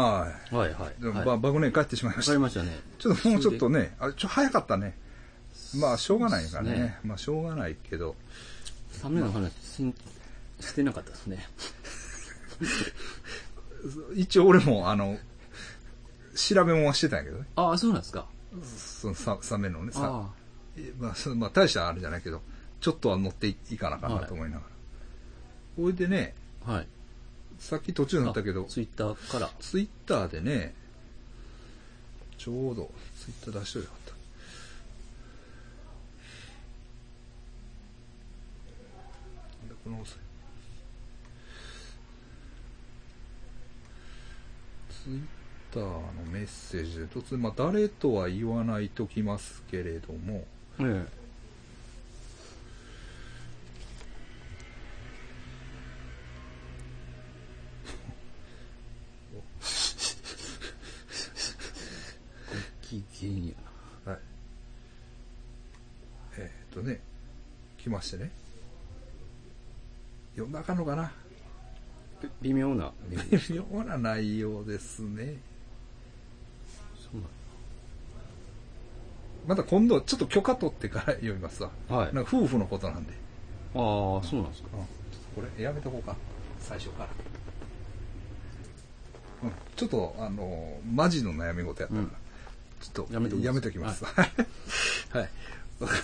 はい。はいはい。でもはいばバグネ帰ってしまいまわした。かりましたね。ちょっともうちょっとね、あちょ早かったね。まあ、しょうがないからね。ねまあ、しょうがないけど。サメの話ししてなかったですね。一応俺も、あの、調べもはしてたんやけどね。ああ、そうなんですか。そのササメのね、さあまあ、そまあ、大したあれじゃないけど、ちょっとは乗っていいかなかなと思いながら。ほいでね、あ。はい。さっき途中になったけど、ツイッターから。ツイッターでね、ちょうどツイッター出しといてよかっツイッターのメッセージで突然、まあ、誰とは言わないときますけれども、ええ。ご機嫌やはい。えーっとね、来ましてね。読んだあかんのかな。微妙な。微妙な内容ですね。そうなんまた今度ちょっと許可取ってから読みますわ。はいなんか夫婦のことなんで。ああ、そうなんですか。これやめとこうか。最初から。うん、ちょっと、あの、マジの悩み事やったから、うんちょっとやめときますやめときます。はい。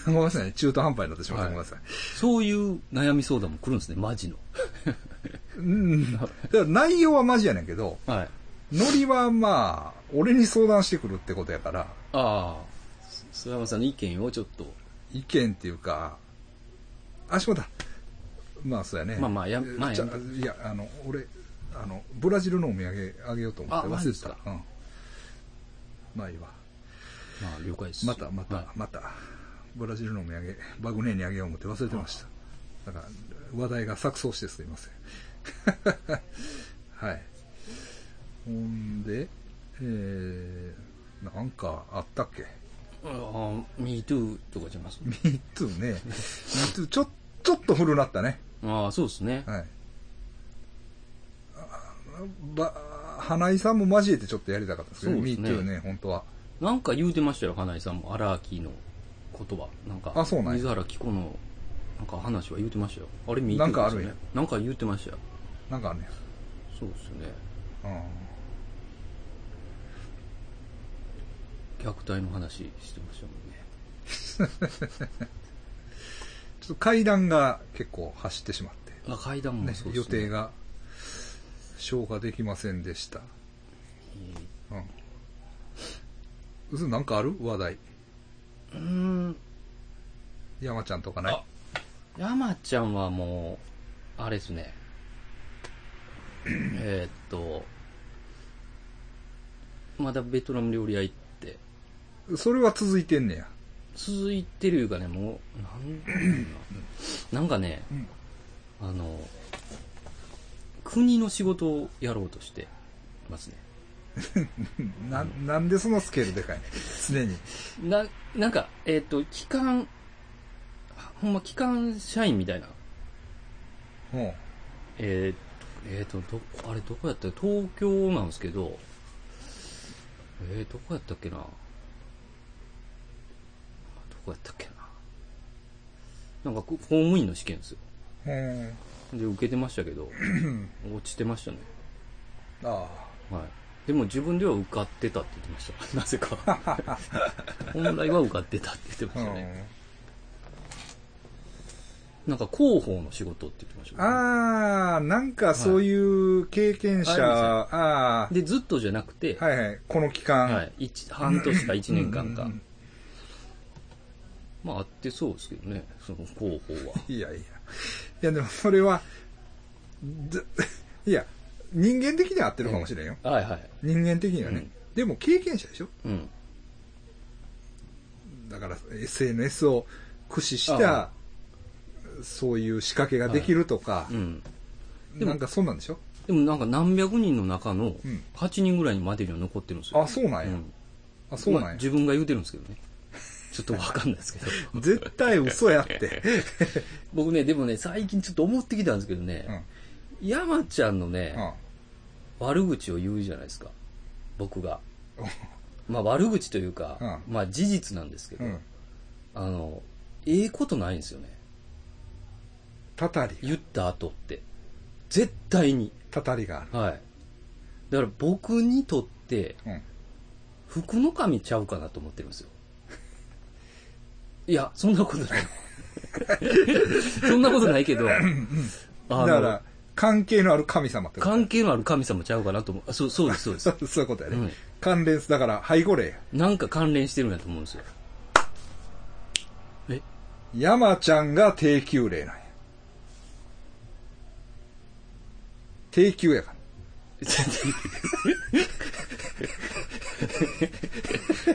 ごめんなさいね。中途半端になってしまってごめんなさい。そういう悩み相談も来るんですね、マジの。うん。だから内容はマジやねんけど、はい。ノリはまあ、俺に相談してくるってことやから、ああ、須山さんの意見をちょっと。意見っていうか、あ、しまった。まあ、そうやね。まあまあやまあいや、あの、俺、あの、ブラジルのお土産あげようと思って忘れてた。うん。まあいいわ。まあ、了解です。また、また、はいまた、ブラジルのお土産、バグネーにあげよう思って忘れてました。だから、話題が錯綜してすいません。はい。ほんで、えー、なんかあったっけ？ああ、me too とかじゃいます。?Me too ね。Me too ちょ、ちょっと古なったね。ああ、そうですね。はい。あば、花井さんも交えてちょっとやりたかったですけど、ね Me too ね、本当は。なんか言うてましたよ、花井さんも。荒木の言葉。なんか、あそうなんや水原希子の、なんか話は言うてましたよ。あれ見なんかあるんなんか言うてましたよ。なんかあんねそうですよね。虐待の話してましたもんね。ちょっと階段が結構走ってしまって、あ、階段もねそうですね。予定。が消化できませんでした。うん。うずなんかある？話題。うーん。山ちゃんとかない？あ山ちゃんはもう、あれですね。えーっと、まだベトナム料理屋行って、それは続いてんねや。続いてるいうかね、もう、なんだろうな、なんかね、うんあの、国の仕事をやろうとしてますね。な、なんでそのスケールでかい常に。な、なんか、えーっと、機関、ほんま機関社員みたいな、うん。えーっと、えーっと、どこ、あれどこやった東京なんですけど、えー、どこやったっけな？どこやったっけな？なんかこ公務員の試験ですよ。うん。で、受けてましたけど、落ちてましたね。あはい。でも自分では受かってたって言ってました。なぜか。本来は受かってたって言ってあ。ましたね。うん。なんか広報の仕事って言ってました、ね。ああ、なんかそういう経験者、はああで、ずっとじゃなくて、はいはい、この期間。はい。一半年か一年間か。うんうんうんまあ、あってそうですけどね、その広報は。いやいや。いや、でもそれは、ず いや、人間的には合ってるかもしれんよ。はいはい。人間的にはね。うんでも経験者でしょ？うん。だから SNS を駆使したあ、そういう仕掛けができるとかう、ん。でもなんかそんなんでしょ？でもなんか何百人の中のうん8人ぐらいにまでには残ってるんですよ。あ、そうなんや。うんあ、そうなんまあや。自分が言うてるんですけどね。ちょっとわかんないですけど。絶対嘘やって。僕ね、でもね、最近ちょっと思ってきたんですけどうん。ね、山ちゃんのね、うん悪口を言うじゃないですか。僕が。まあ悪口というか、うんまあ事実なんですけど、うん。あの、ええことないんですよね。たたり。言った後って。絶対に。たたりがある。はい。だから僕にとって、うん。福の神ちゃうかなと思ってるんですよ。いや、そんなことない。そんなことないけど、あのだから、関係のある神様ってこと関係のある神様ちゃうかなと思う。あそう、そうです、そうですそ。う そういうことやね。うん関連す、だから、背後霊や。なんか関連してるんやと思うんですよ。え？山ちゃんが低級霊なんや。低級やか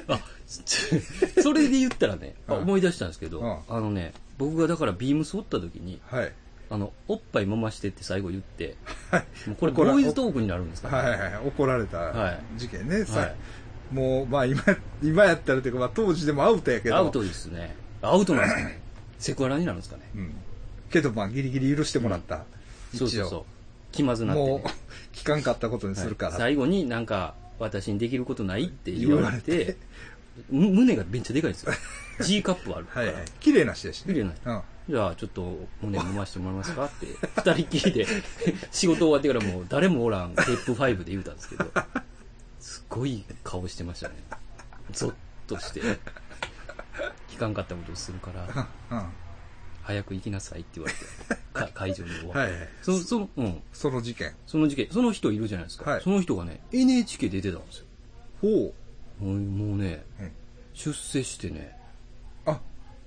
ら。あ、ちそれで言ったらね、思い出したんですけど、うんあのね、僕がだからビームスおった時に、はい。あの、おっぱい揉ましてって最後言って、はい。もうこれボーイズトークになるんですか？ね。はいはいはい。怒られはたい事件ね。さはいもう、まあ今、今やったらというか、まあ当時でもアウトやけど。アウトですね。アウトなんですかね。セクハラになるんですかね。うん。けどまあギリギリ許してもらった。一応そうそうそう。気まずなって、ね。もう、聞かんかったことにするから。はい最後になんか、私にできることないって言われ言われて胸がめっちゃでかいんですよ。G カップあるから。はいはい。綺麗な人やしね。綺麗なうん。じゃあ、ちょっと胸揉ましてもらえますか？って、二人きりで、仕事終わってからもう誰もおらん、テープ5で言うたんですけど、すごい顔してましたね。ゾッとして、聞かんかったことをするから、うん。早く行きなさいって言われて、か会場に終わって。はいはい。そその、うん。その事件。その事件、その人いるじゃないですか。はいその人がね、NHK 出てたんですよ。ほもうもうね、うん出世してね、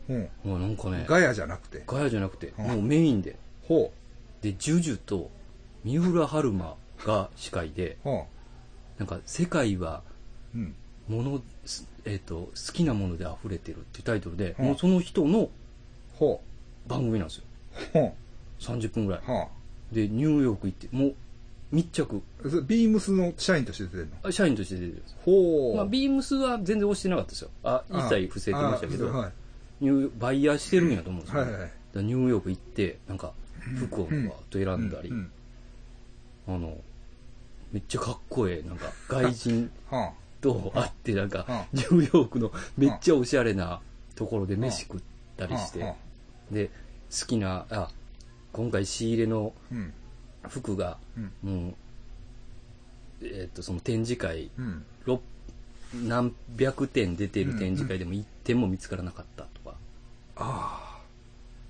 うん。もうなんかね、ガヤじゃなくて。ガヤじゃなくて、うんもうメインで、ほで、ジュジュと三浦春馬が司会で、う。ほなんか、世界は、う。うん。もの、すえっ、と、好きなもので溢れてるっていうタイトルで、うんもうその人のほ番組なんですよ。う。ほ30分ぐらい。う。はで、ニューヨーク行って、もう、密着。あ。それビームスの社員として出てるの？あ社員として出てるんです。ほう。まあ、ビームスは全然押してなかったですよ。あ、一切伏せてましたけど、あはい。ニューバイヤーしてるんやと思うんですよ、はいはい。はいニューヨーク行って、なんか、服をわーっと選んだり、うん。あの、めっちゃかっこええ、なんか、外人 はと会って、なんかう、ニューヨークのめっちゃおしゃれなところで飯食ったあ。りして。は、で、好きな、あ、今回仕入れのうん。服が、うん。もう、えっと、その展示会、うん。六何百点出てる展示会でも一点も見つからなかったとか、あ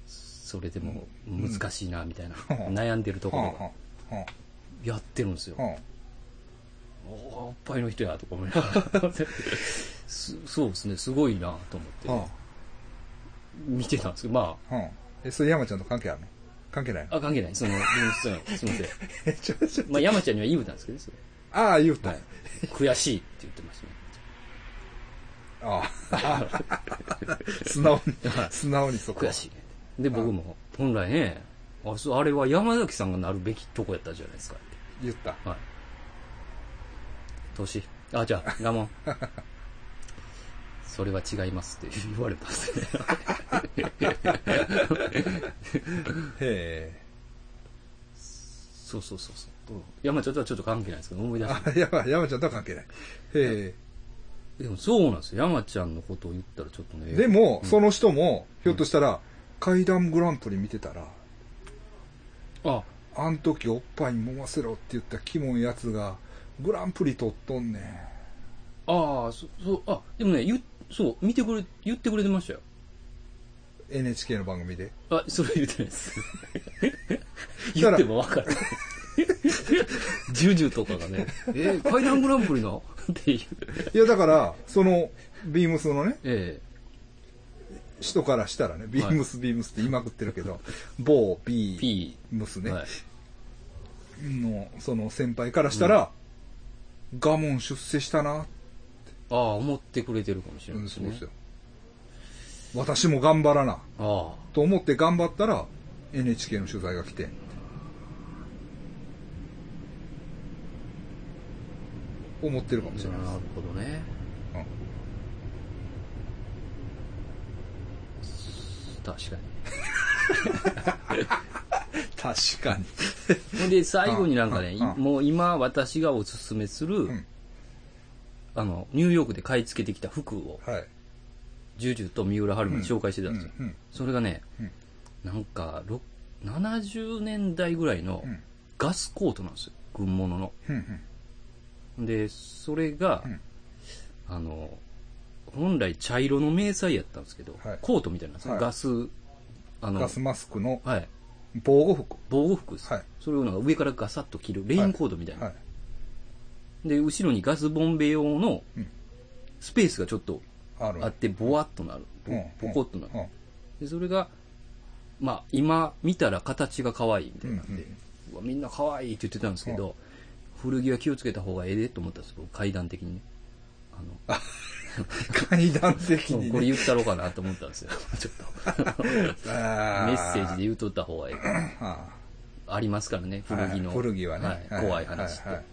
それでも難しいなみたいな、うん悩んでるとあ。ころ。やってるんですよ。はおおっぱいの人やとか思いながら すそうですね、すごいなと思って見てたんですけど、まあ。はあ。え、それ山ちゃんと関係あるの？関係ないの？あ、あ、関係ない。その、すいません。すいません。え、ちょ、ちょ。まあ、山ちゃんには言うたんですけどね、それ。ああ、言うた。はい。悔しいって言ってましたね。ああ。素直にはい、素直にそこ。悔しい。で、僕も、本来ね、あそうあれは山崎さんがなるべきとこやったじゃないですかって。言った。はい。年。あ、じゃあ、我慢。それは違いますって言われたんですね。へえ。そうそうそうそう。うん山ちゃんとはちょっと関係ないですけど、思い出しあ、山、山ちゃんとは関係ない。へた。でもそうなんですよ。山ちゃんのことを言ったらちょっとね。え。でも、うんその人も、ひょっとしたら、階段グランプリ見てたら、あ、あん時おっぱいに揉ませろって言ったキモいやつが、グランプリ取っとんねん。ああ、そ、そう、あ、でもね、言う、そう、見てくれ、言ってくれてましたよ。NHK の番組で。あ、それ言ってないです。言ってもわかる。ジュジュとかがね、えー、階段グランプリのっていう。いや、だから、その、ビームスのね、え人からしたらね、ビームス、ビームスって言いまくってるけど、某えビー。ムスね、はい。の、その先輩からしたら、ガモン出世したな、ああ、思ってくれてるかもしれうないですね。んそうですよ。私も頑張らな。と思って頑張ったら、NHK の取材が来て、思ってるかもしれないなるほどね。確かに。確かに。で、最後になんかね、もう今私がおすすめする、んあの、ニューヨークで買い付けてきた服を、はい。ジュジュと三浦春馬に紹介してたんですよ。うんうんそれがね、うんなんか、ろ70年代ぐらいのうんガスコートなんですよ。軍物の。うんうんで、それが、うんあの、本来茶色の迷彩やったんですけど、はいコートみたいなんですね、はいガス、あの、ガスマスクのはい、防護服。防護服です。はいそれをなんか上からガサッと着るレインコートみたいな。はい。で、後ろにガスボンベ用のうんスペースがちょっとある。あって、ボワッとなる。ボうんボコッとなる。うんで、それが、まあ、今見たら形が可愛いみたいなんで、うわみんな可愛いって言ってたんですけど、古着は気をつけた方がええでと思ったんですよ、階段的にね。あの、階段的に、ね。これ言ったろうかなと思ったんですよ。ちょっと。あ メッセージで言うとった方がええ。あありますからね、古着の。はい古着はねはい怖い話って。はいはい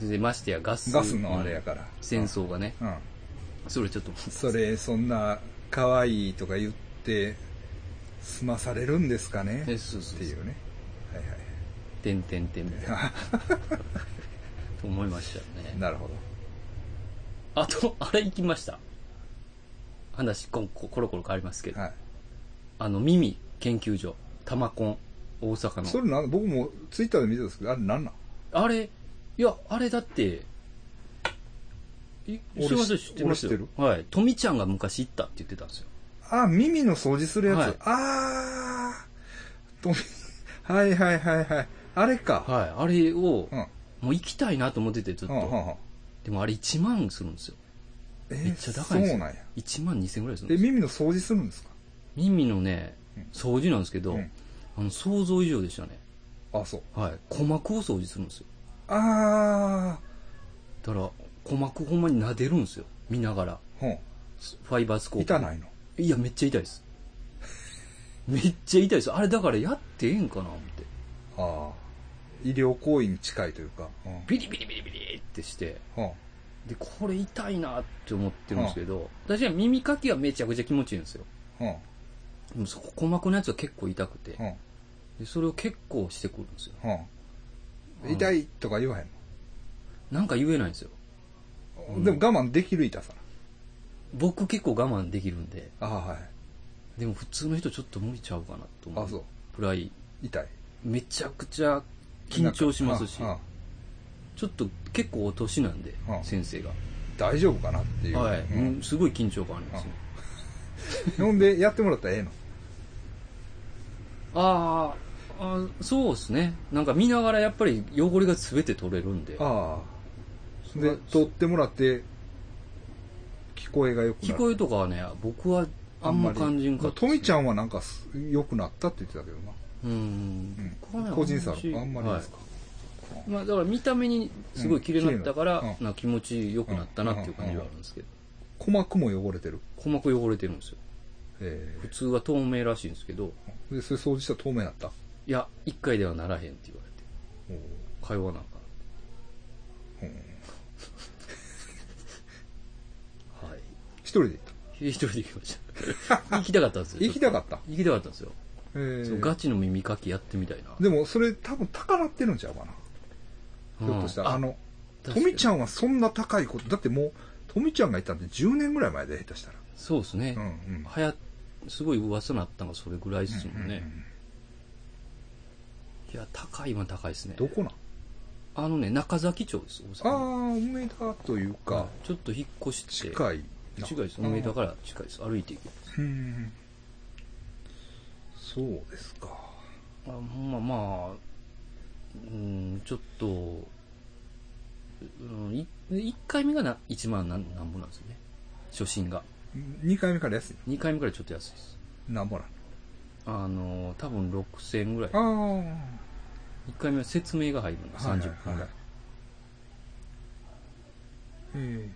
で、ましてやガス。ガスのあれやから戦争がね。うん。それちょっと、それ、そんな、可愛いとか言って、済まされるんですかねっていうね。てんてんてんみたいな。と 思いましたよね。なるほど。あと、あれ行きました。話、こココロコロ変わりますけど。はい。あの、耳研究所、タマコン、大阪の。それなん僕もツイッターで見てたんですけど、あれなんなん？あれ、いや、あれだって、い俺知ってます知ってます俺知ってはい。とみちゃんが昔行ったって言ってたんですよ。あ、耳の掃除するやつ。はいあー。とみ、はいはいはいはい。あれか。はい。あれを、うん。もう行きたいなと思ってて、ずっと。うんうんうんでもあれ1万するんですよ。えーめっちゃ高いんですよ。そうなんや。1万2000ぐらいするんで、ですよ。耳の掃除するんですか？耳のねうん、掃除なんですけど、うんあの、想像以上でしたね。あ、そう。はい。鼓膜を掃除するんですよ。あだから、鼓膜ほんまに撫でるんですよ。見ながら。ー。うん。ファイバースコープ。痛ないの？いや、めっちゃ痛いです。めっちゃ痛いです。あれだからやってええんかな思って。ああ。医療行為に近いというか。うん。ビリビリビリビリってして、うん。で、これ痛いなって思ってるんですけど、確かに耳かきはめちゃくちゃ気持ちいいんですよ。うん。でもそこ、鼓膜のやつは結構痛くて、うん。でそれを結構してくるんですよ。うん。痛いとか言わへんなんか言えないんですよ。の、でも我慢できる痛さ。僕結構我慢できるんで、ああ、はい。でも普通の人ちょっと無理ちゃうかなと思う。あそう。くらい、痛い。めちゃくちゃ緊張しますしちょっと結構お年なんでう、ん先生が。うん大丈夫かなっていう。はい、うんうんすごい緊張感ありますね。ほんで、やってもらったらええの？あーあ、そうですね。なんか見ながらやっぱり汚れが全て取れるんで、ああ。で、取ってもらって、聞こえが良くなる。聞こえとかはね、僕はあんま感じんかったとみちゃん。んはなんかす良くなったって言ってたけどな。うん。個人差あんまりですか？はい。まあだから見た目にすごい綺麗になったから、な気持ち良くなったなっていう感じはあるんですけど、鼓膜も汚れてる。鼓膜汚れてるん。ですよ。え普通は透明らしいん。ですけど、えで、それ掃除したら透明になった。いや、一回ではならへん。って言われて、お通わなあかん。はい。一人で行った。一人で行きました。行きたかったん。ですよ。行きたかった。行きたかったん。ですよ。ええそうガチの耳かきやってみたいな。でも、それ多分高なってるんちゃうかな。ひょっとしたら、あの、とみちゃん。んはそんな高いこと、だってもう、とみちゃんがいたんで10年ぐらい前で下手したら。そうですね。うんうんはや、すごい噂になったのがそれぐらいですもんね。うんうんいや、高いは高いですね。どこなん？あのね、中崎町です、大あ阪あ、梅田というの。かは、いちょっと引っ越して。近いな。近いです。梅田から近いです。歩いていけます。うん。そうですか。あほんままあ、うん、ちょっと、うん、い1回目がな1万なんなんぼなんですよね。初診が。2回目から安い2回目からちょっと安いです。なんぼなん？あの、多分6000円ぐらい。ああ。1回目は説明が入るのが30分ぐらい。はいはいはいえ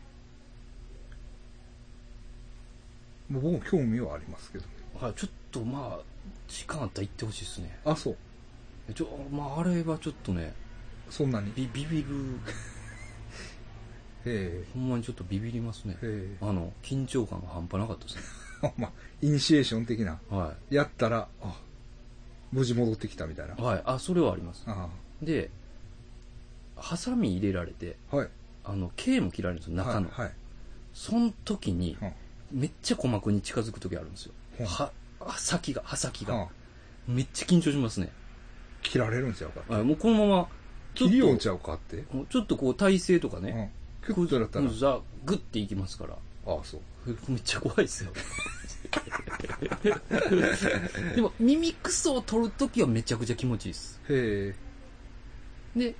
えもう僕も興味はありますけどね。はい、ちょっとまあ、時間あったら行ってほしいですね。あ、そう。ちょ、まあ、あれはちょっとね、そんなに？ビビビる、えほんまにちょっとビビりますねえ。えあの、緊張感が半端なかったですね。え まあ、イニシエーション的な。はやったら、あ、無事戻ってきたみたいな。い。はい。あ、それはあります。あで、ハサミ入れられて、あはい。ああの、毛も切られるんですよ、中の。はい。はいその時に、うんめっちゃ鼓膜に近づく時あるんですよ。うんは、刃先が、刃先が。うんめっちゃ緊張しますね。切られるんちゃうか。はいもうこのまま、ちょ切りようっちゃうかって。と、ちょっとこう体勢とかね、うん。クッとやったら。うんザグッていきますから。ああ、そう。めっちゃ怖いですよ。でも、耳くそを取るときはめちゃくちゃ気持ちいいです。へえ。で、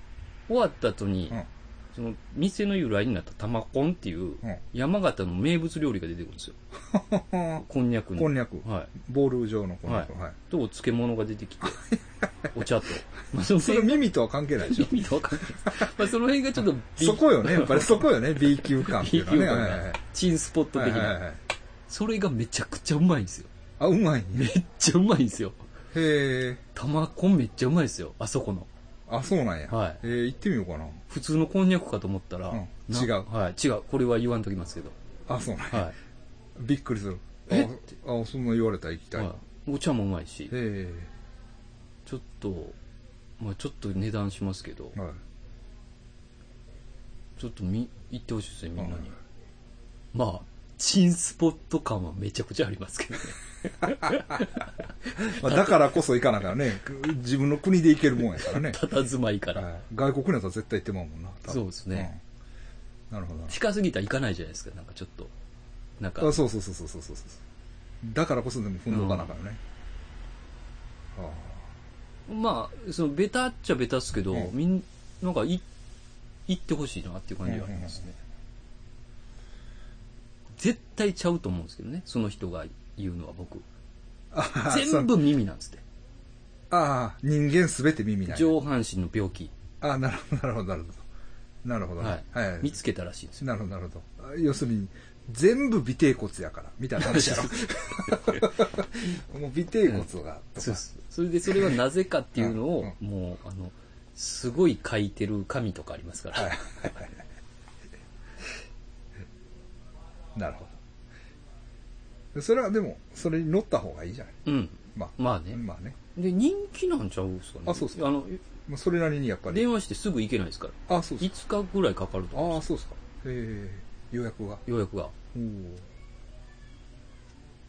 終わった後に、うん。その、店の由来になった玉こんっていう、うん。山形の名物料理が出てくるんですよ。こんにゃくの。こんにゃく。はい。ボール状のこんにゃく。はい。と、お漬物が出てきて、お茶と。まあ、そのそれ耳とは関係ないでしょ。意味がわかんない。まあ、その辺がちょっと B、そこよね。やっぱりそこよね。B 級感ってい B うのはね。級感はいはいはいが、チンスポット的な。はいはいはい。それがめちゃくちゃうまいんですよ。あ、うまいめね。っちゃうまいんですよ。へえ。玉こんめっちゃうまいですよ。あそこの。あ、そうなんや。はいえー、行ってみようかな。普通のこんにゃくかと思ったら、うんな違うはい、違う。これは言わんときますけど。あ、そうなんや。はびっくりする。え？あ、あそんな言われたら行きい。たい。へはい、お茶もうまいし、え。ちょっと、まあちょっと値段しますけど、はい。ちょっとみ、行ってほしいですね、みんなに。はいまあ、チンスポット感はめちゃくちゃありますけどね。まあ、だからこそ行かなあからね。自分の国で行けるもんやからね。たたずまいから。はい外国のやつは絶対行ってまうもんな。多分そうですね。うんなるほどな。近すぎたら行かないじゃないですか、なんかちょっと。なんかあ、そうそうそうそうそうそうそう。だからこそでも踏んどかなあからね。あまあ、その、ベタっちゃベタっすけど、うんみん、なんか、い、行ってほしいなっていう感じはありますね。絶対ちゃうと思うんですけどね、その人が言うのは僕。全部耳なんですって。ああ、人間すべて耳ない。上半身の病気。ああ、なるほど、なるほど、なるほど。なるほどね。はい。はい。見つけたらしいんですよ。なるほど、なるほど。あ要するに、全部尾てい骨やから、みたいな話やろ。もう尾てい骨が。そうです。それで、それはなぜかっていうのを、うもう、あの、すごい書いてる紙とかありますから。はいなるほど。それはでも、それに乗った方がいいじゃない。うん。まあ、まあね。まあね。で、人気なんちゃうんですかね？あそうっすかあの、まあ、それなりにやっぱり。電話してすぐ行けないですから。あ、そうですか。5日ぐらいかかると思ああ、そうですか。ええ予約が。予約が。おお。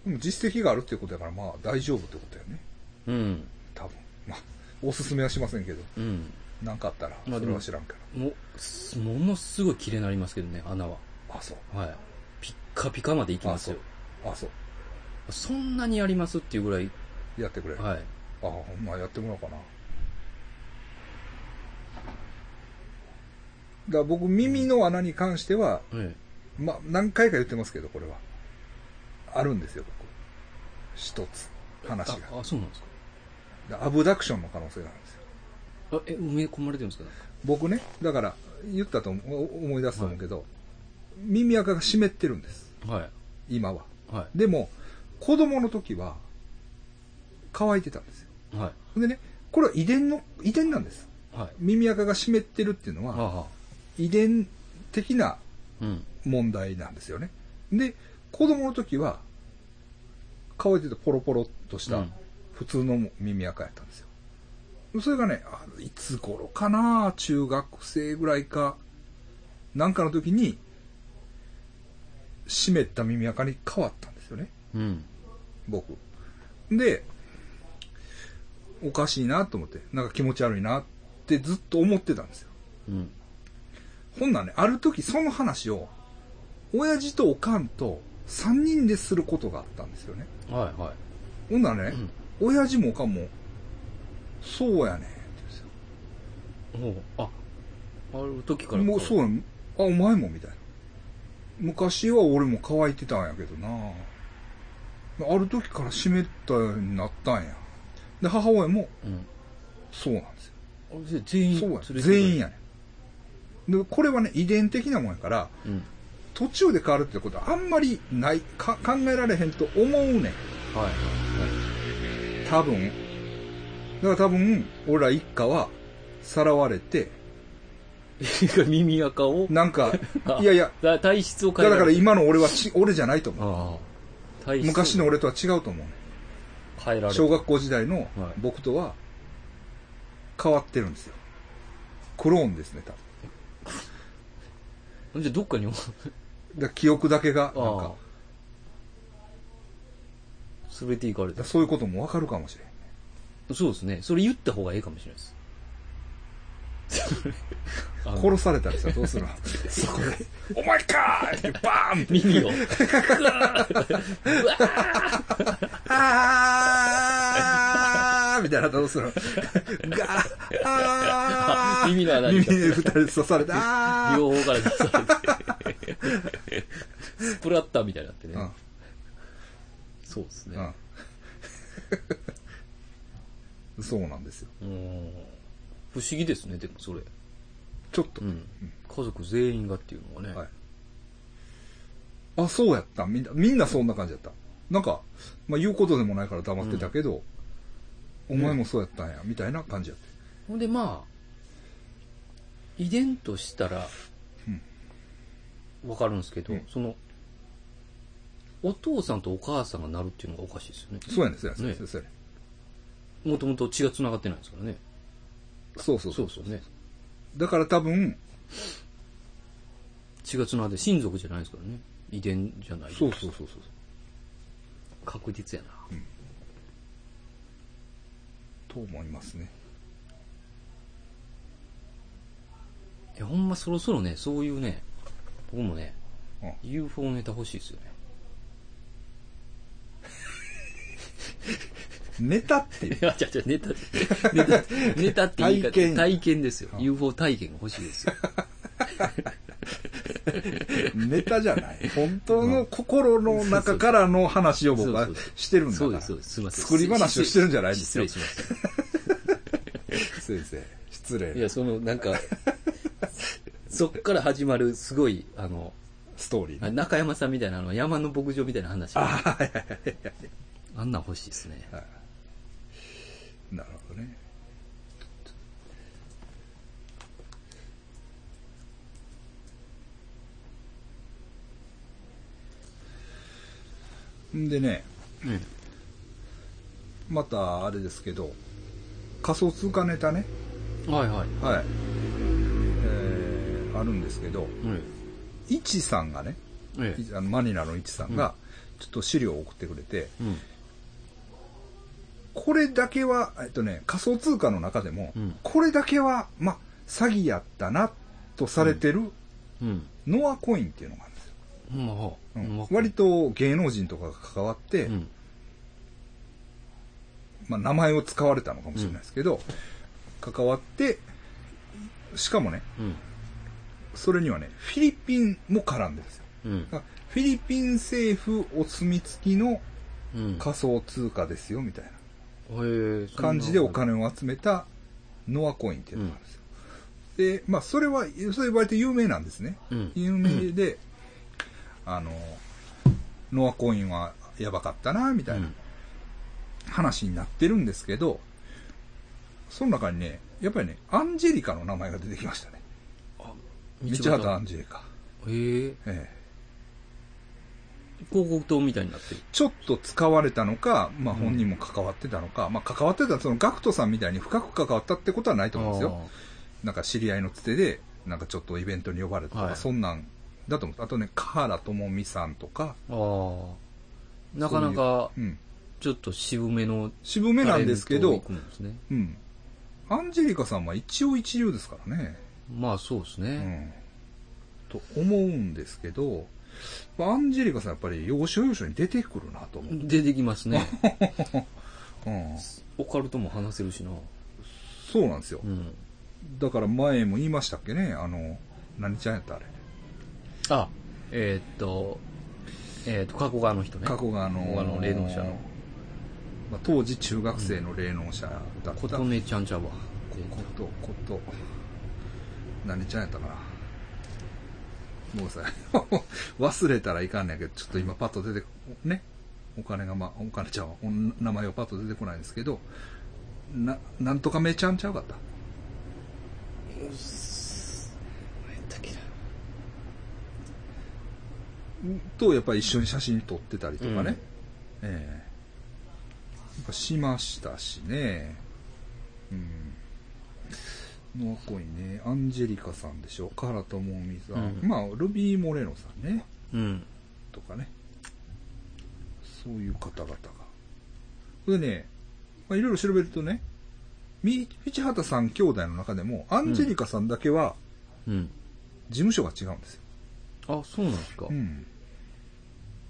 でも実績があるっていうことだから、まあ大丈夫ってことだよね。うん。多分。まあ、おすすめはしませんけど、うん。なんかあったら、まあそれは知らんけど。もものすごい綺麗になりますけどね、穴は。あ、そう。はい。ピッカピカまで行きますよ。あ、そう。そんなにやりますっていうぐらい、やってくれはい。ほんまやってもらおうかな。だから僕、耳の穴に関しては、えまあ、何回か言ってますけど、これは。あるんですよ、僕。一つ、え話が。あ、あそうなんですか？アブダクションの可能性があるんですよ。あ、え、埋め込まれてるんですか？僕ね、だから、言ったと思い出すと思うけど、耳垢が湿ってるんです。はい。今は。はい。でも、子供の時は、乾いてたんですよ。はい。でね、これは遺伝の、遺伝なんです。はい。耳垢が湿ってるっていうのは、はあ、はあ、遺伝的なうん。問題なんですよね。で、子供の時は、乾いててポロポロっとしたうん普通の耳垢やったんですよ。それがね、あいつ頃かな中学生ぐらいか、なんかの時に、湿った耳垢に変わったんですよね。うん。僕。で、おかしいなと思って、なんか気持ち悪いなってずっと思ってたんですよ。うん。ほんならね、ある時その話を、親父とおかんと3人ですることがあったんですよね。はい、はい。ほんならね、うん親父もおかんも、そうやねんって言うんですよ。あ、ある時から。もうそうやん。あ、お前もみたいな。昔は俺も乾いてたんやけどな。ある時から湿ったようになったんや。で、母親も、うん。そうなんですよ。あじゃあ全員そうや全員やねん。で、これはね、遺伝的なもんやから、うん。途中で変わるってことはあんまりない、か考えられへんと思うねん。はい、はい、多分。だから多分、俺ら一家は、さらわれて、はい。耳垢を、なんか あ、いやいや、だ体質をだから変えられる今の俺はち、俺じゃないと思う。ああ。体質を昔の俺とは違うと思うね変えられる。小学校時代のはい僕とは変わってるんですよ。クローンですね、多分。じゃあどっかに、あだから記憶だけが、なんあか、。連れて行かれただから。そういうこともわかるかもしれん。そうですね。それ言った方がいいかもしれないです。殺されたりしたらどうするの？そこで、お前かーってバーンって、耳を。あーみたいなどうするの？ガーあー耳の穴に耳に二人刺されて、あー両方から出されて。スプラッターみたいになってね。うんそうですね。うん。そうなんですよ。うん不思議ですね、でもそれ。ちょっと。うん。家族全員がっていうのがね。はい。あ、そうやった。みんな、みんなそんな感じやった。なんか、まあ言うことでもないから黙ってたけど、お前もそうやったんや、みたいな感じやった。ほんでまあ、遺伝としたらうん、わかるんですけど、うんその、お父さんとお母さんがなるっていうのがおかしいですよね。そうやねん、そうやねん、ねそうやねもともと血が繋がってないですからね。んそうそうそうう。そそうね。だから多分、血が繋がって親族じゃないですからね。遺伝じゃない。そうそうそうそう。確実やな。と思いますね。いや、ほんまそろそろね、そういうね、僕もね、うん UFO ネタ欲しいですよね。ネタっていうい。や、違う違う、ネタ、ネタ、ネタって言い方体験体験ですよ。うん UFO 体験が欲しいですよ。ネタじゃない。本当の心の中からの話を僕はしてるんだから。そうです、そうです。すみません。作り話をしてるんじゃないんですよ失礼しました。先生、失礼。いや、その、なんか、そっから始まる、すごい、あの、ストーリーね。中山さんみたいな、あの、山の牧場みたいな話。ああはいはいはいはいんなん欲しいですね。はいなるほどね。んでね、うん。またあれですけど、仮想通貨ネタね、はいはい。はい。えー、あるんですけど、うん。いちさんがね、ええ。いあのマニラのいちさんが、ちょっと資料を送ってくれて、うん。これだけは、えっとね、仮想通貨の中でも、うんこれだけは、ま、詐欺やったな、とされてる、うん。ノアコインっていうのがあるんですよ。ほん。うん割と芸能人とかが関わって、うん。まあ、名前を使われたのかもしれないですけど、関わって、しかもね、うん。それにはね、フィリピンも絡んでるんですよ。うん。あフィリピン政府お墨付きのうん。仮想通貨ですよ、みたいな。感じでお金を集めたノアコインっていうのがあるんですよ。で、まあ、それは、それ割と有名なんですね。うん。有名で、あの、ノアコインはやばかったな、みたいな話になってるんですけど、その中にね、やっぱりね、アンジェリカの名前が出てきましたね。うん。道畑アンジェリカ。へえ。ええ広告塔みたいになってる。ちょっと使われたのか、まあ本人も関わってたのか、まあ関わってたそのガクトさんみたいに深く関わったってことはないと思うんですよ。なんか知り合いのつてで、なんかちょっとイベントに呼ばれたとか、はいそんなんだと思う。あとね、河原智美さんとか。なかなか、うん。ちょっと渋めの渋めなんですけど。うん。アンジェリカさんは一応一流ですからね。まあそうですうね。ん。と思うんですけど、アンジェリカさんやっぱり要所要所に出てくるなと思う。出てきますね。うん。オカルトも話せるしな。そうなんですよう。ん。だから前も言いましたっけね、あの、何ちゃんやったあれ。あ、えーっと、えーっと、加古川の人ね。過去があの加古川の霊能者の。まあ、当時中学生の霊能者だった。琴音ちゃんちゃうわ。こと、こと、何ちゃんやったかな。もうさ、忘れたらいかんねんけど、ちょっと今パッと出てこ、ね。お金がまあ、お金ちゃうわお名前はパッと出てこないんですけど、な、なんとかめちゃんちゃうかった？何やったっけなと、やっぱり一緒に写真撮ってたりとかね。うんええやっぱしましたしね。うん。ノアコインね、アンジェリカさんでしょ、唐智美さん、うんまあ、ルビー・モレノさんね、うん。とかね。そういう方々が。でね、まあ、いろいろ調べるとね、み道畑さん兄弟の中でも、アンジェリカさんだけはうん。事務所が違うんですよ。あ、そうなんですか。うん。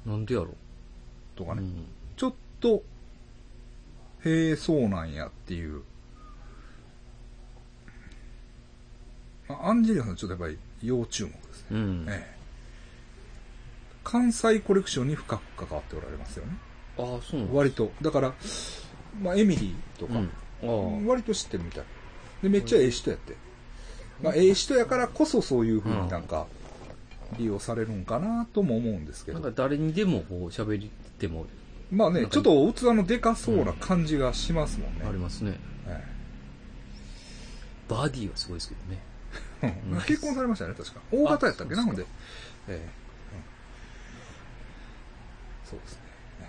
なんでやろとかね。うん。ちょっと、へえ、そうなんやっていう。まあアンジェリカさんちょっとやっぱり要注目ですね。うん。ええ。関西コレクションに深く関わっておられますよね。あ、そう割と。だから、まあ、エミリーとか、うん。あ割と知ってるみたい。で、めっちゃええ人やって。まあ、ええ人やからこそそういうふうになんか、利用されるんかなとも思うんですけあ。などん。か誰にでもこう喋ってもまあね、ちょっと器のでかそうな感じがしますもんね。ありますね。えバディはすごいですけどね。えうん結婚されましたね、確か。大型やったっけな、あほんで。えそうですね。え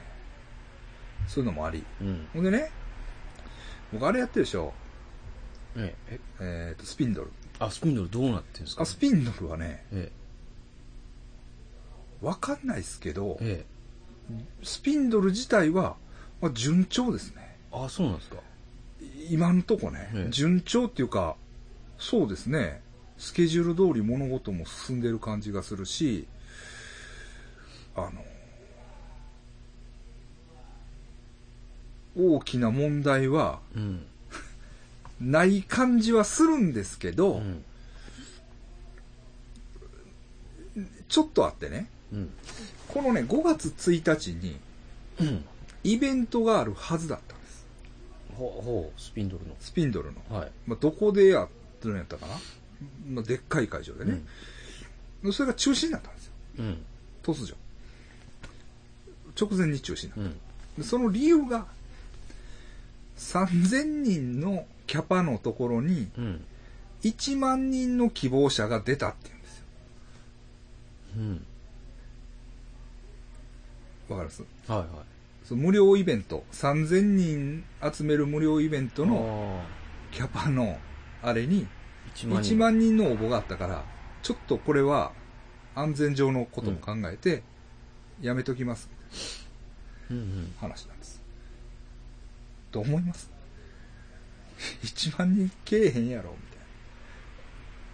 えそういうのもあり。うん。ほんでね、僕あれやってるでしょ。ええ。えっ、と、スピンドル。あ、スピンドルどうなってんですか？あ、スピンドルはね、えわかんないですけどえ。、えスピンドル自体は、まあ、順調ですね。え。あ、そうなんですか。今のとこね、ええ順調っていうか、そうですね、スケジュール通り物事も進んでる感じがするし、あの、大きな問題はうん。ない感じはするんですけど、うん。ちょっとあってね、うん。このね、5月1日にうん。イベントがあるはずだったんです。ほう、ほう、スピンドルスピンドルの。の。はい。まあ、どこでやってるんやったかな、まあ、でっかい会場でね、それが中止になったんですよ。うん。突如。直前に中止になった。うん。でその理由が、3000人のキャパのところにうん。1万人の希望者が出たっていうんですよ。うん。わかります？はいはい。その無料イベント、3000人集める無料イベントのの、キャパのあれに1万人。1万人の応募があったから、ちょっとこれは安全上のことも考えて、やめときます。うんうん。話なんです。どう思います ?1 万人けえへんやろみ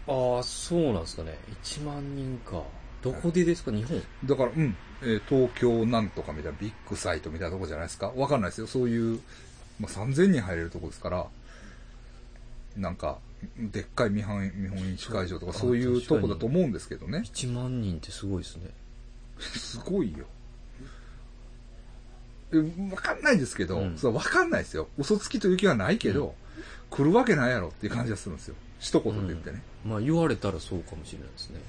たいああ、そうなんですかね。1万人か。どこでですか？日本な。だから、うん、えー東京なんとかみたいなビッグサイトみたいなとこじゃないですか？わかんないですよ。そういう、まあ、3000人入れるとこですから、なんか、でっかい見本見本市会場とかそういうとこだと思うんですけどね。1万人ってすごいですね。すごいよ。えわかんないですけど、うんそうわかんないですよ。嘘つきという気はないけど、来るわけないやろっていう感じがするんですよ。一言で言ってね。まあ言われたらそうかもしれないですね。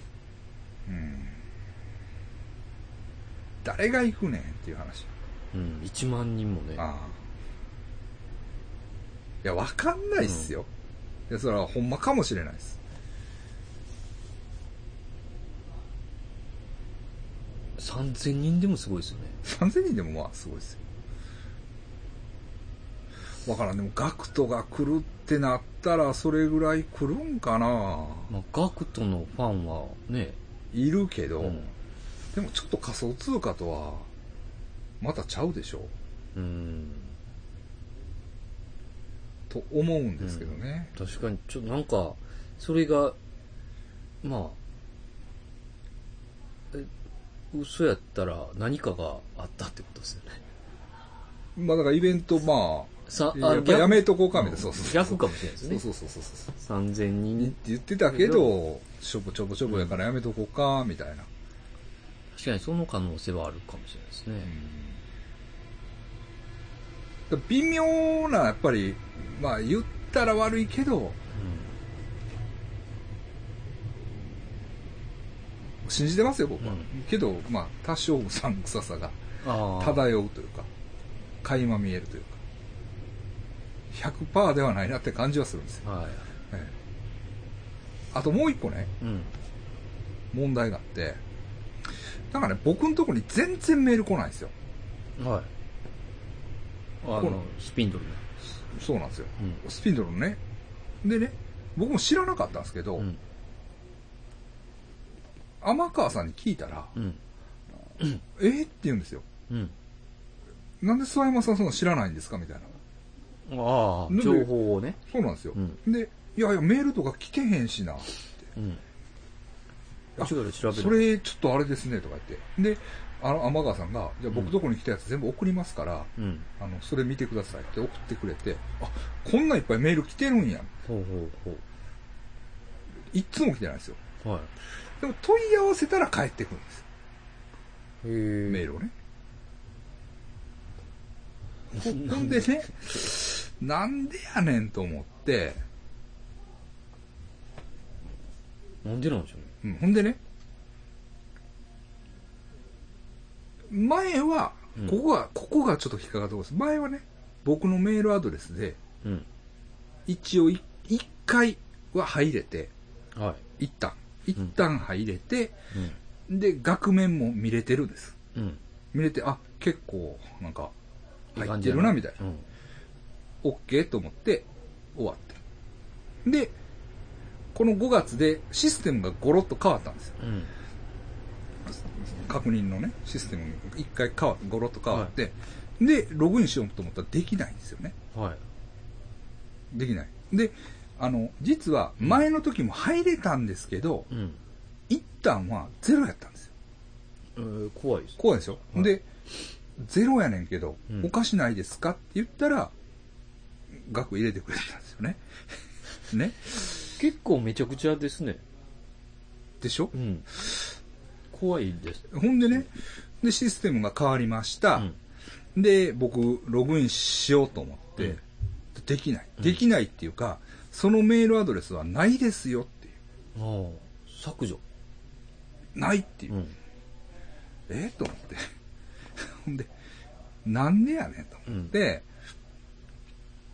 うん。誰が行くねんっていう話。うん、1万人もね。ああ。いや、わかんないっすよ。いや、それはほんまかもしれないです。3000人でもすごいですよね。3000人でもまあ、すごいですよ。わからん。でも、ガクトが来るってなったら、それぐらい来るんかなまあ、ガクトのファンはね、いるけど、うん。でもちょっと仮想通貨とは、またちゃうでしょうん。と思うんですけどね。確かに、ちょっとなんか、それが、まあ、え嘘やったら何かがあったってことですよね。まあだからイベント、まさあ、やっぱやめとこうかみたいな、うんそうそうそう。逆かもしれないですね。そうそうそうそうそう。3000って人。言ってたけど、ちょぼちょぼちょぼやからやめとこうか、みたいな。確かにその可能性はあるかもしれないですね。だから微妙な、やっぱり、まあ言ったら悪いけど、信じてますよ、僕は。うんけど、まあ、多少うさんくささが。漂うというか、垣間見えるというか、100%ではないなって感じはするんですよ。はい。ええあともう一個ね、うん。問題があって、なんかね、僕のところに全然メール来ないんですよ。はい。あこの、スピンドルね。そうなんですよ。うん。スピンドルのね。でね、僕も知らなかったんですけど、うん。天川さんに聞いたら、うん。えーって言うんですよ。うん。なんで諏訪山さんそんなの知らないんですかみたいな。ああ、情報をね。そうなんですよ。うんで、いやいや、メールとか来てへんしな。うん。あ後から調べる。それちょっとあれですね、とか言って。で、あの、天川さんが、じゃあうん僕とこに来たやつ全部送りますから、うん。あの、それ見てくださいって送ってくれて、あ、こんないっぱいメール来てるんや。ほうほういっつも来てないんですよ。ほう。はい。でも問い合わせたら帰ってくるんですよ。へえ。メールをね。ほほんでね、なんでやねんと思って、なんでなんでしょうね。うん、ほんでね、前はうん、ここが、ここがちょっと引っかかったところです。前はね、僕のメールアドレスで、うん。一応い一回は入れて、はい。一旦、一旦入れて、うん。で、額面も見れてるんです。うん。見れて、あ、結構、なんか、入ってるな、みたいな。うん。オッケーと思って終わって。で、この5月でシステムがゴロッと変わったんですよ。うん。確認のね、システムが一回変わゴロッと変わって、で、ログインしようと思ったらできないんですよね。はい。できない。で、あの、実は前の時も入れたんですけど、うん。一旦はゼロやったんですよ。えー、怖いです。怖いでしょ、はいで、ゼロやねんけど、うんおかしないですか？って言ったら、額入れてくれたんですよね。ね。結構めちゃくちゃですね。でしょ？うん。怖いです。ほんでね、で、システムが変わりました。うん。で、僕、ログインしようと思って、できない。うんできないっていうか、そのメールアドレスはないですよっていう。ああ、削除。ないっていう。うん。えと思って。ほんで、なんでやねんと思って、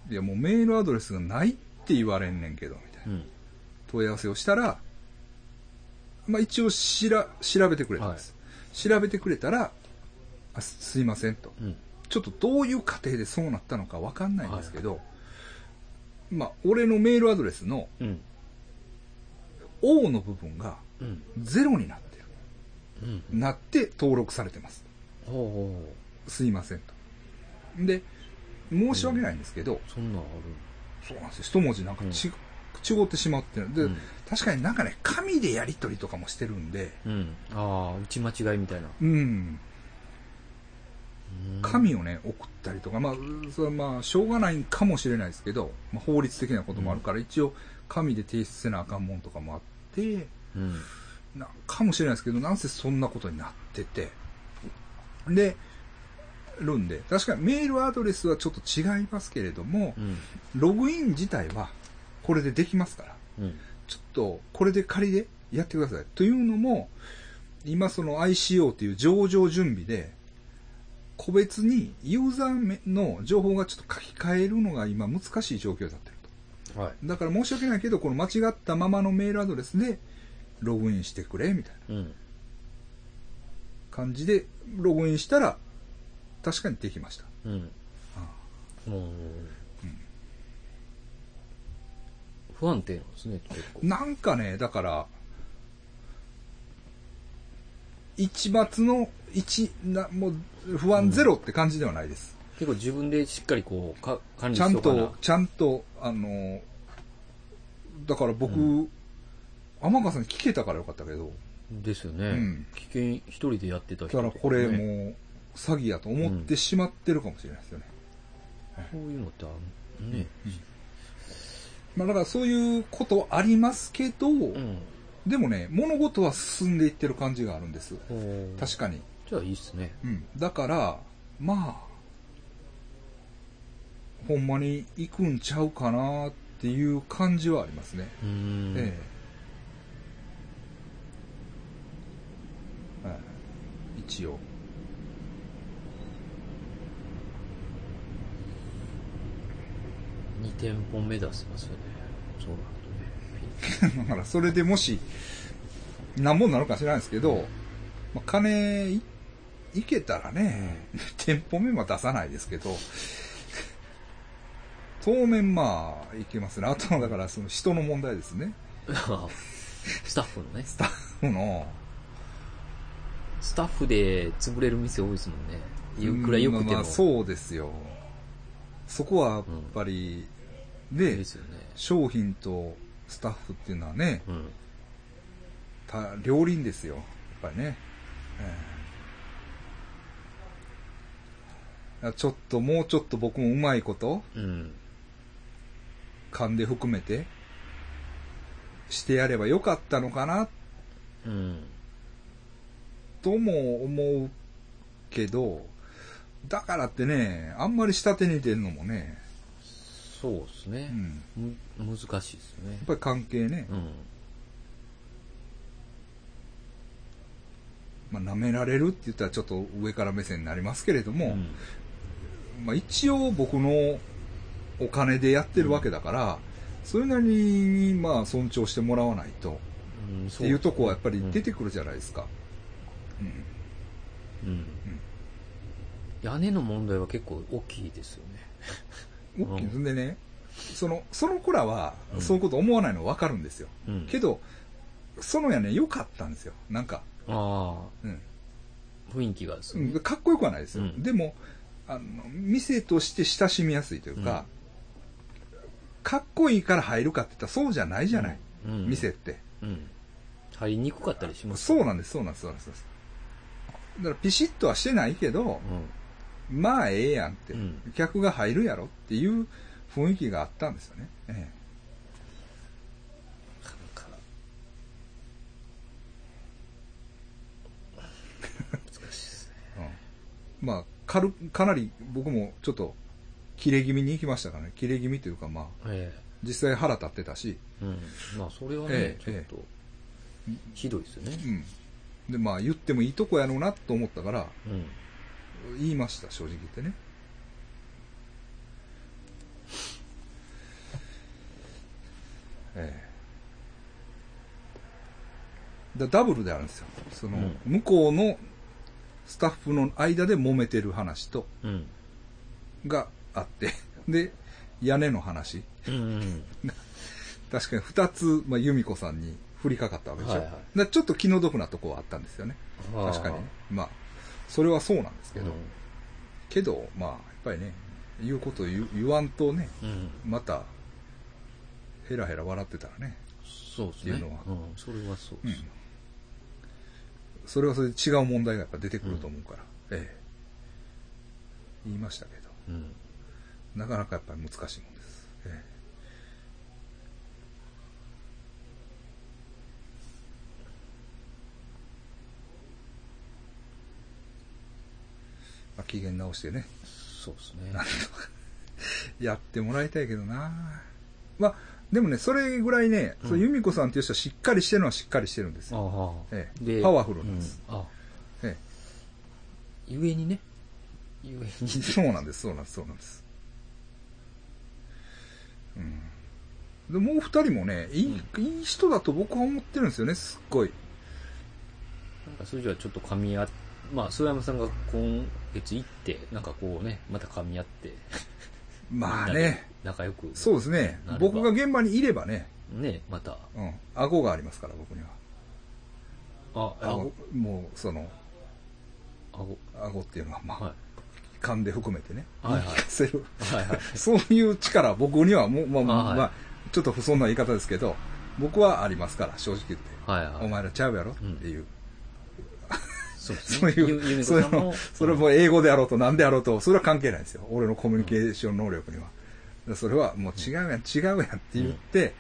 いやもうメールアドレスがないって言われんねんけど、みたいなうん。問い合わせをしたら、まあ一応しら調べてくれたんです。調べてくれたら、あすすいませんと。うん。ちょっとどういう過程でそうなったのかわかんないんですけど、まあ俺のメールアドレスのうん。O の部分がうん。ゼロになってうん。る。なって登録されてます。すいませんと。で、申し訳ないんですけど、そんなんあるそうなんですよ。一文字なんかち、違ってしまってる。で、うん確かになんかね、紙でやり取りとかもしてるんで、うん。ああ、打ち間違いみたいな。うん、うん紙をね、送ったりとか、まあ、それはまあ、しょうがないかもしれないですけど、まあ、法律的なこともあるから、一応、紙で提出せなあかんもんとかもあって、うん。なかもしれないですけど、なんせそんなことになってて、で、るんで、確かにメールアドレスはちょっと違いますけれどもう、ん。ログイン自体はこれでできますから、うん。ちょっとこれで仮でやってください。というのも、今その ICO っていう上場準備で、個別にユーザーの情報がちょっと書き換えるのが今難しい状況になってるはい。と。だから申し訳ないけど、この間違ったままのメールアドレスでログインしてくれ、みたいなうん。感じでログインしたら、確かにできました。うん。う、不安定なんですね、結構。なんかね、だから、一末の一な、もう不安ゼロって感じではないです。結構自分でしっかりこう、か管理ちゃんしとちゃんと、あの、だから僕、う天川さんに聞けたからよかったけど、ですよね。うん危険一人でやってた人とかだからこれねもう詐欺やと思ってしまってるかもしれないですよね。こういうのってあるね。まあだからそういうことありますけど、うん。でもね、物事は進んでいってる感じがあるんです。確かに。じゃあいいっすね。うん。だから、まあ、ほんまに行くんちゃうかなっていう感じはありますね。うーん。ええ。はい。一応。2店舗目指せますよね。そうなるとね。だからそれでもし、何本なのか知らないですけど、まあ、金い、いけたらね、店舗目は出さないですけど、当面まあ、いけますね。あとはだから、その人の問題ですね。スタッフのね。スタッフの、スタッフで潰れる店多いですもんね。いくらよくても。まあまあそうですよ。そこはやっぱり、で、ですよね。商品とスタッフっていうのはね、うん。た両輪ですよ。やっぱりね。ええちょっと、もうちょっと僕もうまいこと、うん。勘で含めて、してやればよかったのかな、うん。とも思うけど、だからってね、あんまり下手に出るのもね、そうですねう。ん。む難しいですねやっ。ぱり関係ね、うん。まあ、舐められるって言ったらちょっと上から目線になりますけれども、まあ、一応僕のお金でやってるわけだから、それなりにまあ尊重してもらわないとうん。っていうとこはやっぱり出てくるじゃないですか。うんうん。屋根の問題は結構大きいですよね。大きいうんでね、その、その子らはうんそういうこと思わないの分かるんですよ。うん。けど、その屋根良かったんですよ。なんか、あうん。あ、雰囲気がですね。うんかっこよくはないですよ。うんでも、あの、店として親しみやすいというか、かっこいいから入るかって言ったらそうじゃないじゃない。うん。店って。うん。入りにくかったりしますそうなんです、そうなんです、そうなんです。だからピシッとはしてないけど、まあええやんって、うん客が入るやろっていう雰囲気があったんですよね。えなんか難しいですね。えうん、まあかる、かなり僕もちょっと切れ気味に行きましたからね。切れ気味というかまあ、え実際腹立ってたし、えうん。まあ、それはね、ええちょっと、ひどいですよね。うん。で、まあ言ってもいいとこやろうなと思ったから、うん。言いました、正直言ってね。ええだダブルであるんですよ。その、うん向こうのスタッフの間で揉めてる話と、うん。があって、で、屋根の話。うんうん。確かに二つ、まあ、由美子さんに降りかかったわけでしょ。はいはいちょっと気の毒なとこはあったんですよね。確かにね。まあ、それはそうなんですけど、けど、まあ、やっぱりね、言うこと言う言わんとね、うん。うん。また、ヘラヘラ笑ってたらね、そうですね。っていうのはうん。それはそうです。それはそれで違う問題がやっぱ出てくると思うから、ええ。言いましたけど、うん。なかなかやっぱり難しいもんです。ええ。まあ、機嫌直してね、そうですね。なんとかやってもらいたいけどなまあ、でもね、それぐらいね、うんそう由美子さんっていう人はしっかりしてるのはしっかりしてるんですよ。ええでパワフルなんです。うんあ、えゆえにね。ゆえに。え、そうなんです、そうなんです、そうなんです。うん。でもう二人もね、いい、いい人だと僕は思ってるんですよね、すっごい。なんかそれじゃちょっと噛み合っまあ、曽山さんが今月行って、なんかこうね、また噛み合って、まあね、仲良く。そうですね僕が現場にいればね、ね、また。うん、顎がありますから、僕には。あ、あ顎、もう、その、あご、顎っていうのは、まあ、はい。勘で含めてね、はいはいせる。はいはい。そういう力は僕にはもう、まあ、あはいまあ、ちょっと不遜な言い方ですけど、僕はありますから、正直言って。はいはい。お前らちゃうやろっていう。そうそういう、それもそれも英語であろうと何であろうと、それは関係ないですよ。俺のコミュニケーション能力には。それはもう違うやん、違うやんって言って、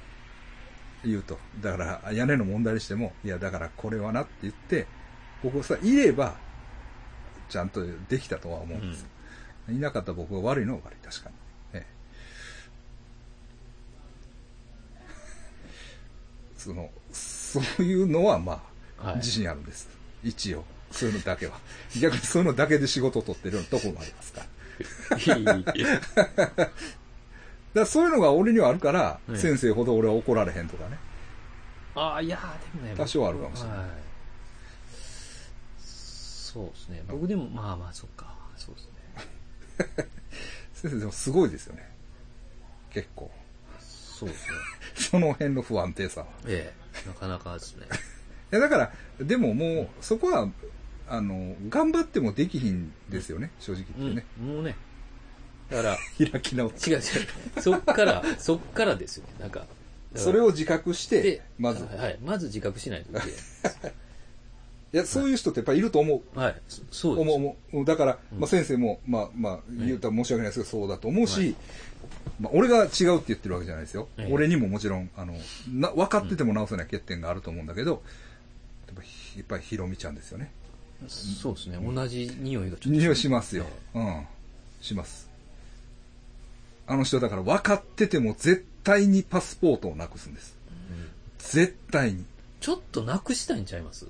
言うと。だから屋根の問題にしても、いやだからこれはなって言って、ここさ、いれば、ちゃんとできたとは思うんです。いなかった僕が悪いのは悪い、確かに。ええ その、そういうのはまあ、はい自信あるんです。一応。そういうのだけは。逆にそういうのだけで仕事を取ってるようなところもありますから。だそういうのが俺にはあるから、はい先生ほど俺は怒られへんとかね。ああ、いやーでもね。多少あるかもしれないはい。そうですね。僕でも、まあまあ、そっか。そうですね。先生でもすごいですよね。結構。そうですね。その辺の不安定さは。ええ、なかなかですね。いやだから、でももう、そこは、あの、頑張ってもできひんですよね、正直言ってね。うん、もうね。だから、開き直って。違う違う。そっから、そっからですよね。なんか。それを自覚してで、、まず。はい。まず自覚しないといけない。いや、そういう人ってやっぱりいると思う。はい。そそうです。思う思う。だから、うんまあ先生も、まあまあ、言うたら申し訳ないですけど、そうだと思うし、はいまあ俺が違うって言ってるわけじゃないですよ。ええ俺にももちろん、あの、な分かってても直せない欠点があると思うんだけど、やっぱひやっぱりひろみちゃんですよね。そうですね。同じ匂いがちょっと。匂いしますよ。うん。します。あの人だから分かってても絶対にパスポートをなくすんです。うん絶対に。ちょっとなくしたいんちゃいます？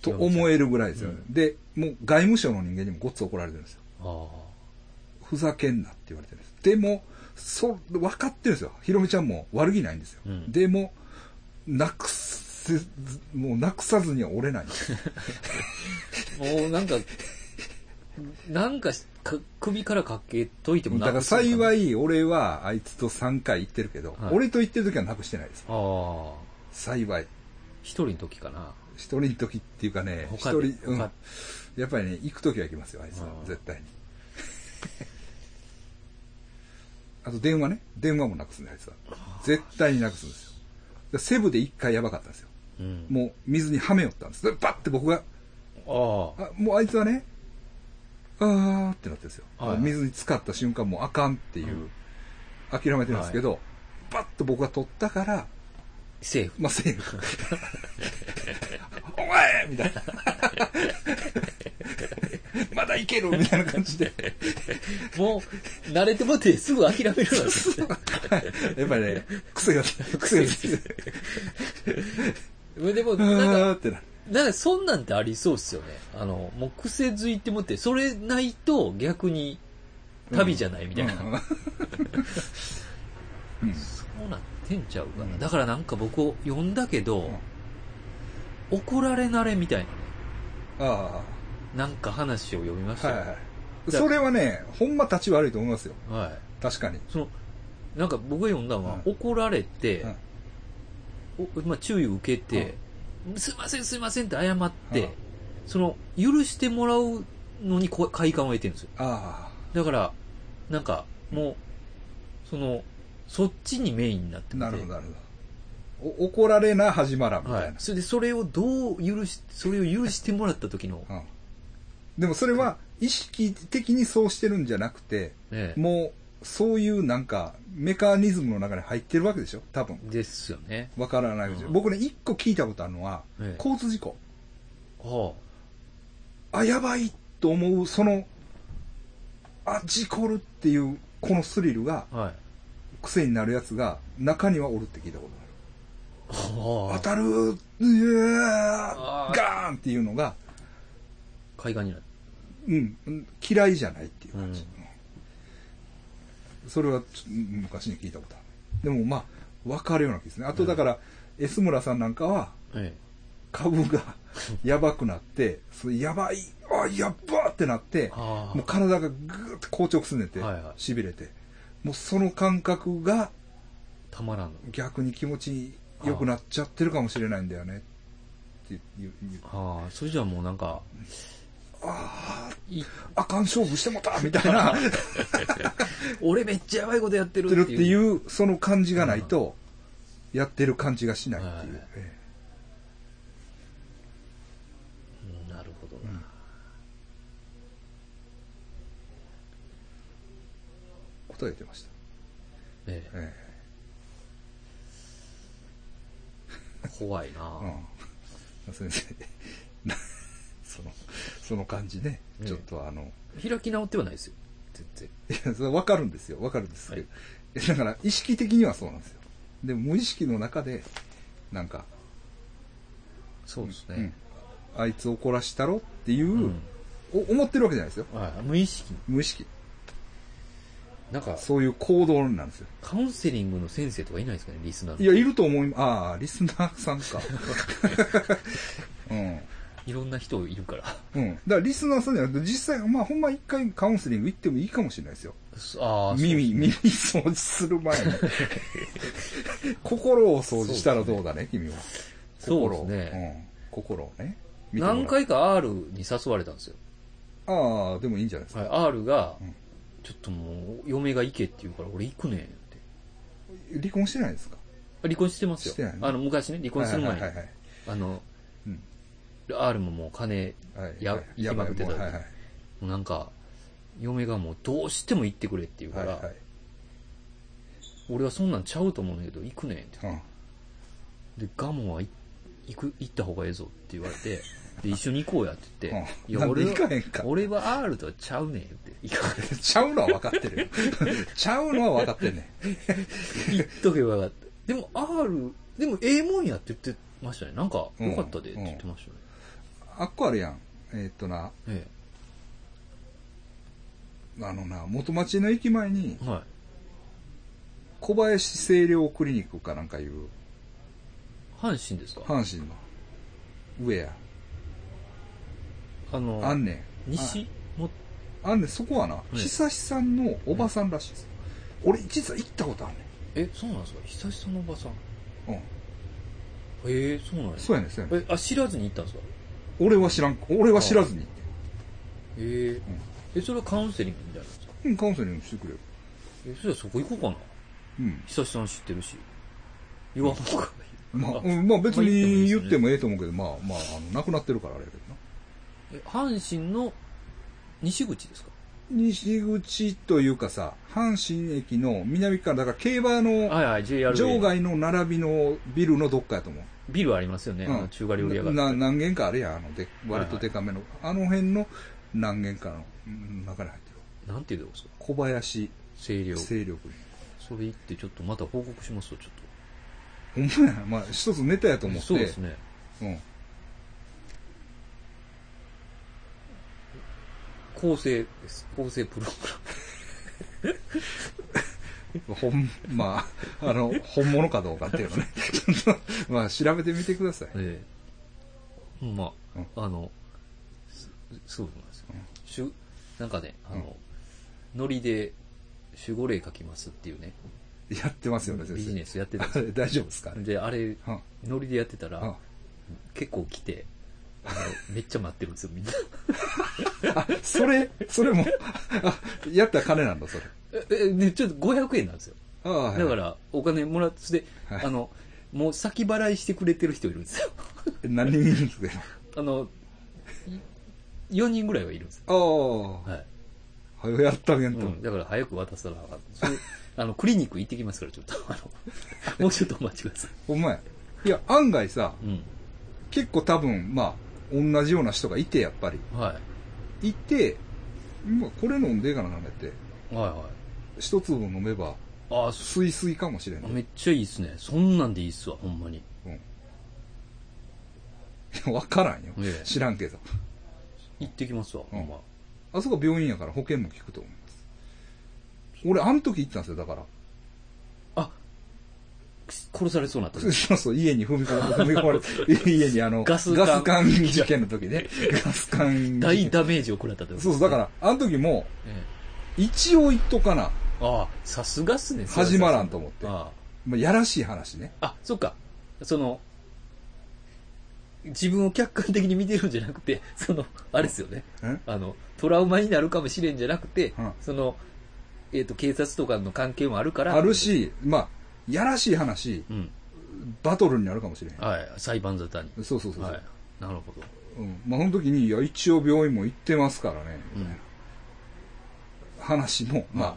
と思えるぐらいですよね。うで、もう外務省の人間にもごっつ怒られてるんですよ。あふざけんなって言われてるんです。でも、そ、分かってるんですよ。ひろみちゃんも悪気ないんですよ。うんでも、なくもうなくさずには折れない。もうなんか、なんかか首からかけといてもだから幸い、俺はあいつと3回行ってるけど、はい俺と行ってる時はなくしてないです。ああ。幸い。一人の時かな。一人の時っていうかね、一他で？人、うん他。やっぱりね、行く時は行きますよ、あいつはあ。ー絶対に。あと電話ね。電話もなくすんだ、あいつは。絶対になくすんですよ。でセブで一回やばかったんですよ。うん。もう水にはめよったんです。でバッて僕が、ああ。あもうあいつはね、あーってなってるんですよ。はいはい水に浸かった瞬間もうあかんっていう、うん諦めてるんですけど、バッと僕が取ったから、セーフ。まあ、セーフ。お前みたいな。まだいけるみたいな感じで。もう、慣れてもってすぐ諦めるわけですね。やっぱりね、癖が、癖がついてでも、あなんか、ーってなんかそんなんってありそうっすよね。あの、もう癖づいてもって、それないと逆に旅じゃないみたいな。うんうんそうなってんちゃうかな。うんだからなんか僕読んだけど、怒られ慣れみたいなね。あなんか話を読みましあ、たよ。はいはい。それはね、ほんま立ち悪いと思いますよ。はい。確かに。その、なんか僕が読んだのは、うん怒られて、まあ、注意を受けて、すいませんすいませんって謝って、うんその、許してもらうのにこ快感を得てるんですよ。あだから、なんか、もう、その、そっちにメインになってあ、てなるほど、なるほど。お怒られな始まらんみたいな。はい。それで、それをどう許し、それを許してもらった時の、うんでもそれは意識的にそうしてるんじゃなくて、ね、もうそういうなんかメカニズムの中に入ってるわけでしょ？多分。ですよね。わからないうん僕ね、一個聞いたことあるのは、ええ交通事故。はあ、やばいと思う、その、あ、事故るっていう、このスリルがあ、はい。癖になるやつが中にはおるって聞いたことある。は当たる、うわあーーガーンっていうのが、海岸になる。うん、うん嫌いじゃないっていう感じ。うんそれは昔に聞いたことある。でもまあ、わかるような気ですね。あとだから、S 村さんなんかは、え株が やばくなって、それやばい、あ、やっばってなって、もう体がぐーっと硬直すねてはいはい、痺れて、もうその感覚がたまらんの。逆に気持ち良くなっちゃってるかもしれないんだよね。っていう、いうああ、それじゃあもうなんか、あいあ、あかん勝負してもたみたいな、俺めっちゃやばいことやってるってるっていうう、その感じがないと、やってる感じがしないっていう。なるほどえうん。な。答えてました。ええ。え怖いな。えうん。先生、その、その感じね、ええちょっとあの、開き直ってはないですよ。全然。いや、それ分かるんですよ。分かるんですけど。えだから、意識的にはそうなんですよ。でも、無意識の中で、なんか、そうですうんね。あいつ怒らしたろっていう、うんお思ってるわけじゃないですよ。はい。無意識に。無意識。なんか、そういう行動なんですよ。カウンセリングの先生とかいないですかね、リスナーの。いや、いると思い、ああ、リスナーさんか。うん。いろんな人いるから。うん。だからリスナーさんじゃなくて、実際、まあほんま一回カウンセリング行ってもいいかもしれないですよ。ああ、耳、耳掃除する前に。心を掃除したらどうだね、君は。そう心をですね。うん。心をね。何回か R に誘われたんですよ。ああ、でもいいんじゃないですか。はい、R がうん、ちょっともう、嫁が行けって言うから、俺行くねんって。離婚してないですか？離婚してますよしてない。ねあの、昔ね、離婚する前にはい。はいはいあの、うん R ももう金、はい。やはい引きまくってたやばいもうはいはい。もうなんか、嫁がもうどうしても行ってくれって言うから、はいはい。俺はそんなんちゃうと思うんだけど、行くねんって。うん。で、ガモはい行く、行った方がええぞって言われて、で、一緒に行こうやって言って、うんなんで行かへんか俺は R とはちゃうねんって。行かれ ちゃうのは分かってるよ。ちゃうのは分かってんねん。行っとけばよかった。でも R、でもええもんやって言ってましたね。なんか、うんよかったでって言ってましたね。あっこあるやん。えーっとな、えあのな、元町の駅前にえ。はい。小林清涼クリニックかなんかいう、阪神ですか？阪神の上や。あの、あんねん。西？も、あんねん、そこはな、い久志さんのおばさんらしいです。俺、実は行ったことあんねえ、そうなんですか？久しさんのおばさん。ん。うん。ええそうなんですかそうやねん、そうやねん。え、あ、知らずに行ったんですか？俺は知らん、俺は知らずに。えええ、それはカウンセリングみたいなんですかうん、カウンセリングしてくれる。え、それはそこ行こうかなうん。久しさん知ってるし。言わんほうがいい。まあ、あうん、まあ別に言ってもええと思うけど、まあまあ、あの、亡くなってるからあれやけどな。え、阪神の西口ですか？西口というかさ、阪神駅の南から、だから競馬のはいはい、JR。場外の並びのビルのどっかやと思う。ビルありますよね。あの中華料理屋が。な何軒かあるやん、あので、割とデカめの。あの辺の何軒かのうん中に入ってる。なんていうとこですか？小林清涼。清涼クリそれ行ってちょっとまた報告しますよ、ちょっニック。ほんまや、まあ一つネタやと思と。って。そうですね。うん。構成です。構成プログほ ん、まあ、あの、本物かどうかっていうのね。まあ、調べてみてください。ええまうんあ、あの、すそうなんですよ。しゅなんかね、あの、ノリで守護霊書きますっていうね、やってますよね。ビジネスやってたんで 大丈夫ですか？で、あれ、うんノリでやってたうんら、結構来て、めっちゃ待ってるんですよ、みんな。あ、それ、それも、あ、やったら金なんだ、それ。え、えね、ちょっと500円なんですよ。ああ、はいだか、ら、お金もらって、で、はいあの、もう先払いしてくれてる人いるんですよ。何人いるんですか？あの、4人ぐらいはいるんですよ。ああ、はい。はよやったげんと。うん、だから早く渡さなあかん。それ あの、クリニック行ってきますから、ちょっと。あの、もうちょっとお待ちください。ほんまや。いや、案外さ、うん。結構多分、まあ、同じような人がいて、やっぱり。はい。いて、まあ、これ飲んでいいかな、舐めて。はいはい。一粒飲めば、ああ、スイスイかもしれない。めっちゃいいっすね。そんなんでいいっすわ、ほんまに。うん。いやわからんよええ。知らんけど。行ってきますわ、ほんま。あそこ病院やから保険も効くと思います。俺、あの時行ったんですよ、だから。あ、殺されそうになった。そうそう、家に踏み込まれ、踏み込まれ、家にあの、ガス管ガス管事件の時ね。ガス管事件大ダメージを食らったってことそうそう、だから、あの時も、え一応言っとかな、えああ、さすがっすね。始まらんと思って。あまあ、やらしい話ね。あ。あ、そっか。その、自分を客観的に見てるんじゃなくて、その、あれですよね。ん？あの、トラウマになるかもしれんじゃなくて、うんその、えっ、と、警察とかの関係もあるから。ある。し、まあ、やらしい話、うん。バトルになるかもしれへん。はい。裁判沙汰に。そうそうそう。はい。なるほど。うん。まあ、その時に、いや、一応病院も行ってますからね、みたいなうん話も、ま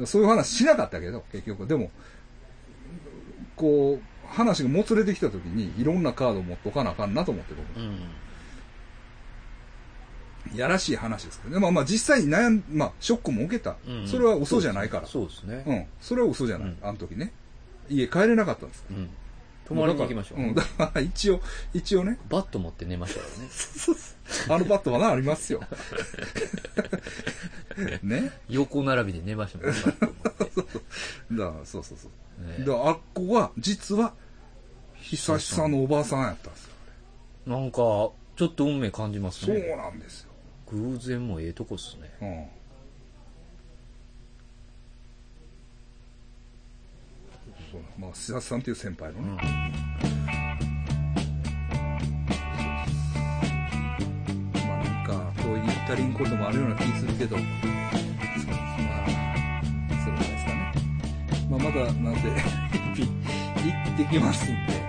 あ、そういう話しなかったけど、結局。でも、こう、話がもつれてきた時に、いろんなカード持っとかなあかんなと思って僕うん。やらしい話ですけどね。まあまあ実際に悩ん、まあショックも受けた。うんそれは嘘じゃないから。そうですね。うん。それは嘘じゃない。うんあの時ね。家帰れなかったんですか？うん。泊まりに行きましょう。うん。だから一応、一応ね、バット持って寝ましたからね。あのバットまだありますよ。ね？横並びで寝ましたもんね。バット持ってだから、そうそうそう。ねだからあっこは、実は、久しさんのおばあさんやったんですよ。なんか、ちょちょっと運命感じますそうね。なんですよ。偶然もええとこっすね。うん。そうまあ、志田さんっていう先輩のね。まあなんか、こういったりんこともあるような気するけど、まあ、そうですかね。まあまだなんで、行ってきますんで、